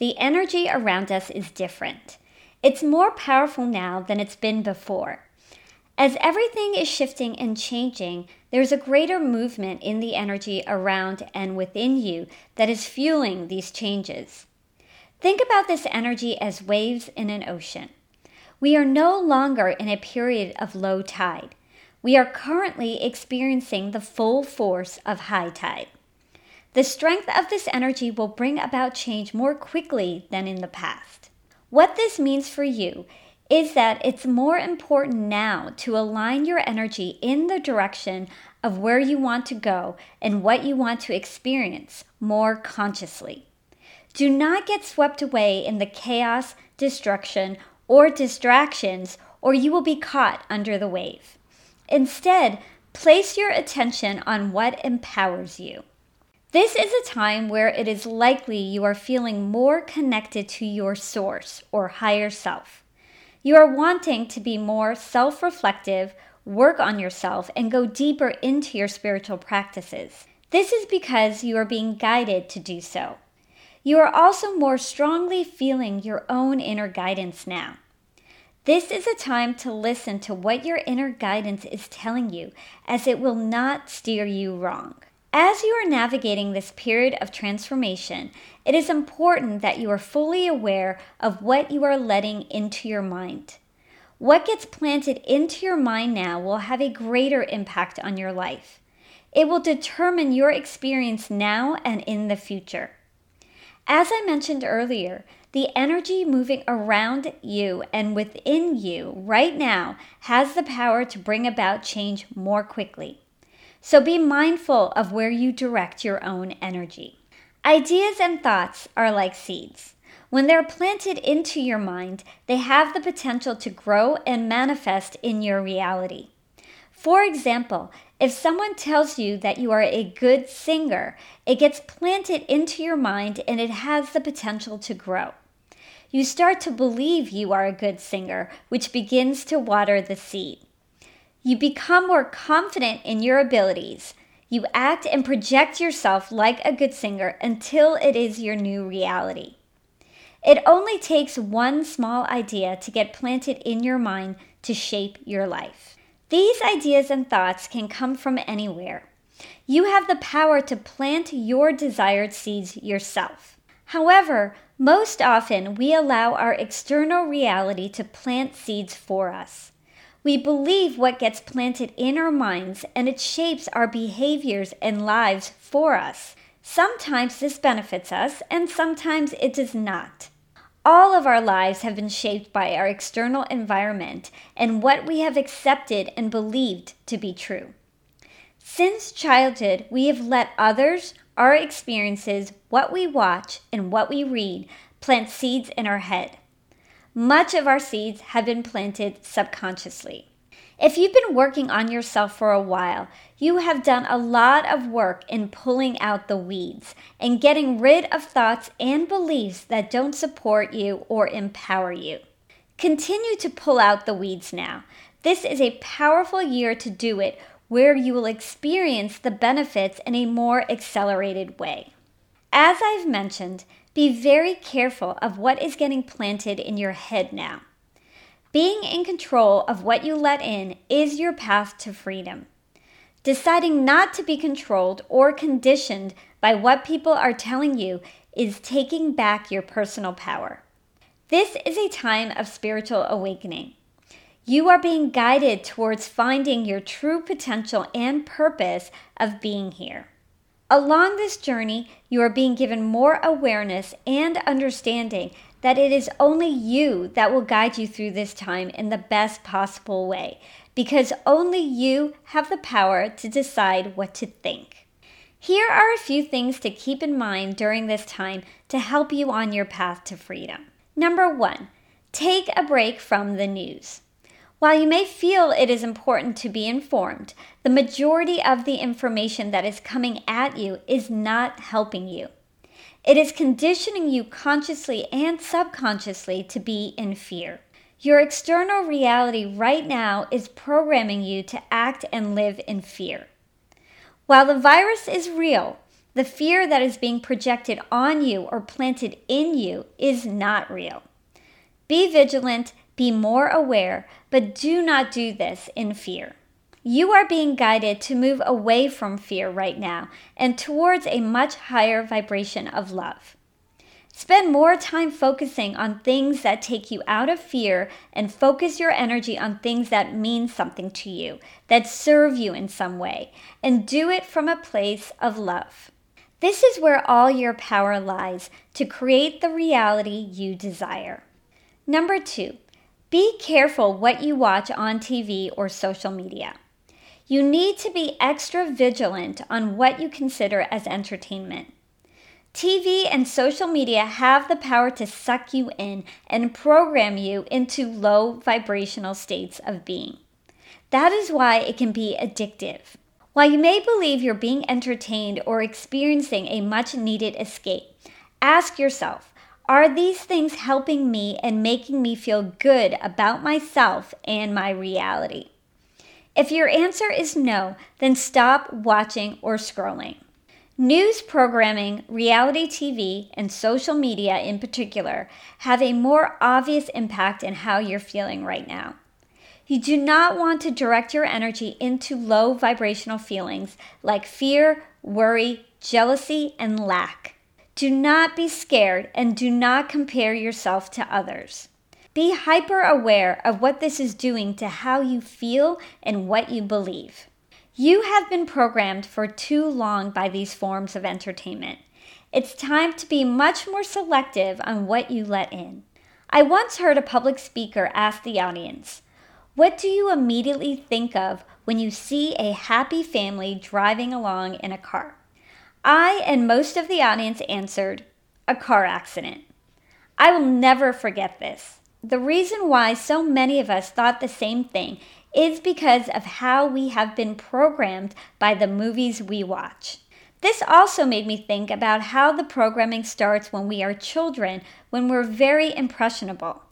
the energy around us is different. It's more powerful now than it's been before. As everything is shifting and changing, there's a greater movement in the energy around and within you that is fueling these changes. Think about this energy as waves in an ocean. We are no longer in a period of low tide. We are currently experiencing the full force of high tide. The strength of this energy will bring about change more quickly than in the past. What this means for you is that it's more important now to align your energy in the direction of where you want to go and what you want to experience more consciously. Do not get swept away in the chaos, destruction, or distractions, or you will be caught under the wave. Instead, place your attention on what empowers you. This is a time where it is likely you are feeling more connected to your source or higher self. You are wanting to be more self reflective, work on yourself, and go deeper into your spiritual practices. This is because you are being guided to do so. You are also more strongly feeling your own inner guidance now. This is a time to listen to what your inner guidance is telling you, as it will not steer you wrong. As you are navigating this period of transformation, it is important that you are fully aware of what you are letting into your mind. What gets planted into your mind now will have a greater impact on your life. It will determine your experience now and in the future. As I mentioned earlier, the energy moving around you and within you right now has the power to bring about change more quickly. So be mindful of where you direct your own energy. Ideas and thoughts are like seeds. When they're planted into your mind, they have the potential to grow and manifest in your reality. For example, if someone tells you that you are a good singer, it gets planted into your mind and it has the potential to grow. You start to believe you are a good singer, which begins to water the seed. You become more confident in your abilities. You act and project yourself like a good singer until it is your new reality. It only takes one small idea to get planted in your mind to shape your life. These ideas and thoughts can come from anywhere. You have the power to plant your desired seeds yourself. However, most often we allow our external reality to plant seeds for us. We believe what gets planted in our minds and it shapes our behaviors and lives for us. Sometimes this benefits us and sometimes it does not. All of our lives have been shaped by our external environment and what we have accepted and believed to be true. Since childhood, we have let others, our experiences, what we watch, and what we read plant seeds in our head. Much of our seeds have been planted subconsciously. If you've been working on yourself for a while, you have done a lot of work in pulling out the weeds and getting rid of thoughts and beliefs that don't support you or empower you. Continue to pull out the weeds now. This is a powerful year to do it where you will experience the benefits in a more accelerated way. As I've mentioned, be very careful of what is getting planted in your head now. Being in control of what you let in is your path to freedom. Deciding not to be controlled or conditioned by what people are telling you is taking back your personal power. This is a time of spiritual awakening. You are being guided towards finding your true potential and purpose of being here. Along this journey, you are being given more awareness and understanding that it is only you that will guide you through this time in the best possible way, because only you have the power to decide what to think. Here are a few things to keep in mind during this time to help you on your path to freedom. Number one, take a break from the news. While you may feel it is important to be informed, the majority of the information that is coming at you is not helping you. It is conditioning you consciously and subconsciously to be in fear. Your external reality right now is programming you to act and live in fear. While the virus is real, the fear that is being projected on you or planted in you is not real. Be vigilant, be more aware, but do not do this in fear. You are being guided to move away from fear right now and towards a much higher vibration of love. Spend more time focusing on things that take you out of fear and focus your energy on things that mean something to you, that serve you in some way, and do it from a place of love. This is where all your power lies to create the reality you desire. Number two, be careful what you watch on TV or social media. You need to be extra vigilant on what you consider as entertainment. TV and social media have the power to suck you in and program you into low vibrational states of being. That is why it can be addictive. While you may believe you're being entertained or experiencing a much needed escape, ask yourself Are these things helping me and making me feel good about myself and my reality? If your answer is no, then stop watching or scrolling. News programming, reality TV, and social media in particular have a more obvious impact in how you're feeling right now. You do not want to direct your energy into low vibrational feelings like fear, worry, jealousy, and lack. Do not be scared and do not compare yourself to others. Be hyper aware of what this is doing to how you feel and what you believe. You have been programmed for too long by these forms of entertainment. It's time to be much more selective on what you let in. I once heard a public speaker ask the audience, What do you immediately think of when you see a happy family driving along in a car? I and most of the audience answered, A car accident. I will never forget this. The reason why so many of us thought the same thing is because of how we have been programmed by the movies we watch. This also made me think about how the programming starts when we are children, when we're very impressionable.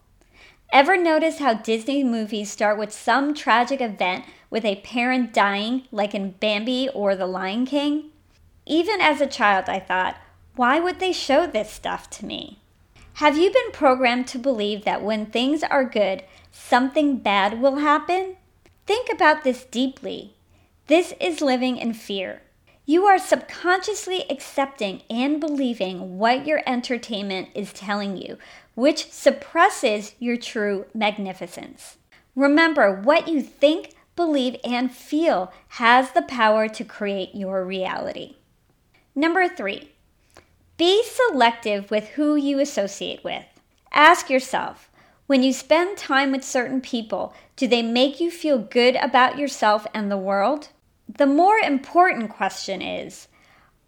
Ever notice how Disney movies start with some tragic event with a parent dying, like in Bambi or The Lion King? Even as a child, I thought, why would they show this stuff to me? Have you been programmed to believe that when things are good, something bad will happen? Think about this deeply. This is living in fear. You are subconsciously accepting and believing what your entertainment is telling you, which suppresses your true magnificence. Remember, what you think, believe, and feel has the power to create your reality. Number three, be selective with who you associate with. Ask yourself when you spend time with certain people, do they make you feel good about yourself and the world? The more important question is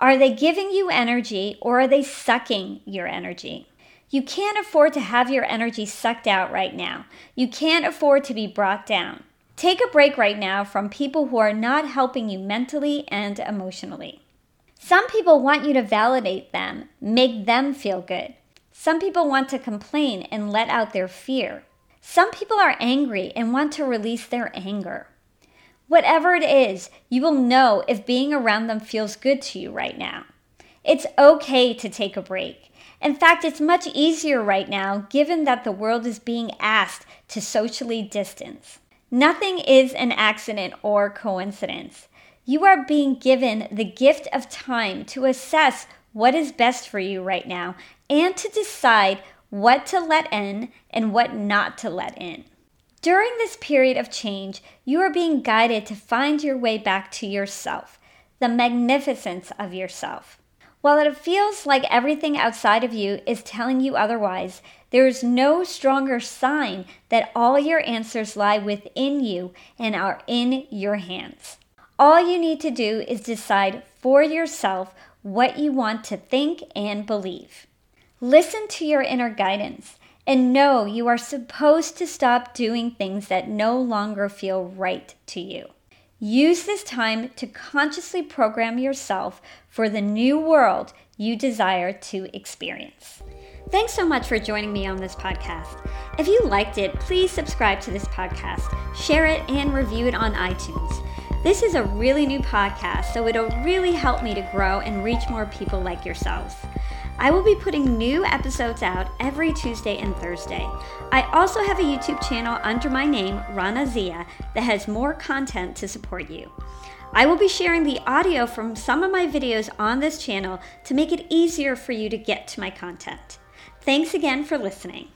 are they giving you energy or are they sucking your energy? You can't afford to have your energy sucked out right now. You can't afford to be brought down. Take a break right now from people who are not helping you mentally and emotionally. Some people want you to validate them, make them feel good. Some people want to complain and let out their fear. Some people are angry and want to release their anger. Whatever it is, you will know if being around them feels good to you right now. It's okay to take a break. In fact, it's much easier right now given that the world is being asked to socially distance. Nothing is an accident or coincidence. You are being given the gift of time to assess what is best for you right now and to decide what to let in and what not to let in. During this period of change, you are being guided to find your way back to yourself, the magnificence of yourself. While it feels like everything outside of you is telling you otherwise, there is no stronger sign that all your answers lie within you and are in your hands. All you need to do is decide for yourself what you want to think and believe. Listen to your inner guidance and know you are supposed to stop doing things that no longer feel right to you. Use this time to consciously program yourself for the new world you desire to experience. Thanks so much for joining me on this podcast. If you liked it, please subscribe to this podcast, share it, and review it on iTunes. This is a really new podcast, so it'll really help me to grow and reach more people like yourselves. I will be putting new episodes out every Tuesday and Thursday. I also have a YouTube channel under my name, Rana Zia, that has more content to support you. I will be sharing the audio from some of my videos on this channel to make it easier for you to get to my content. Thanks again for listening.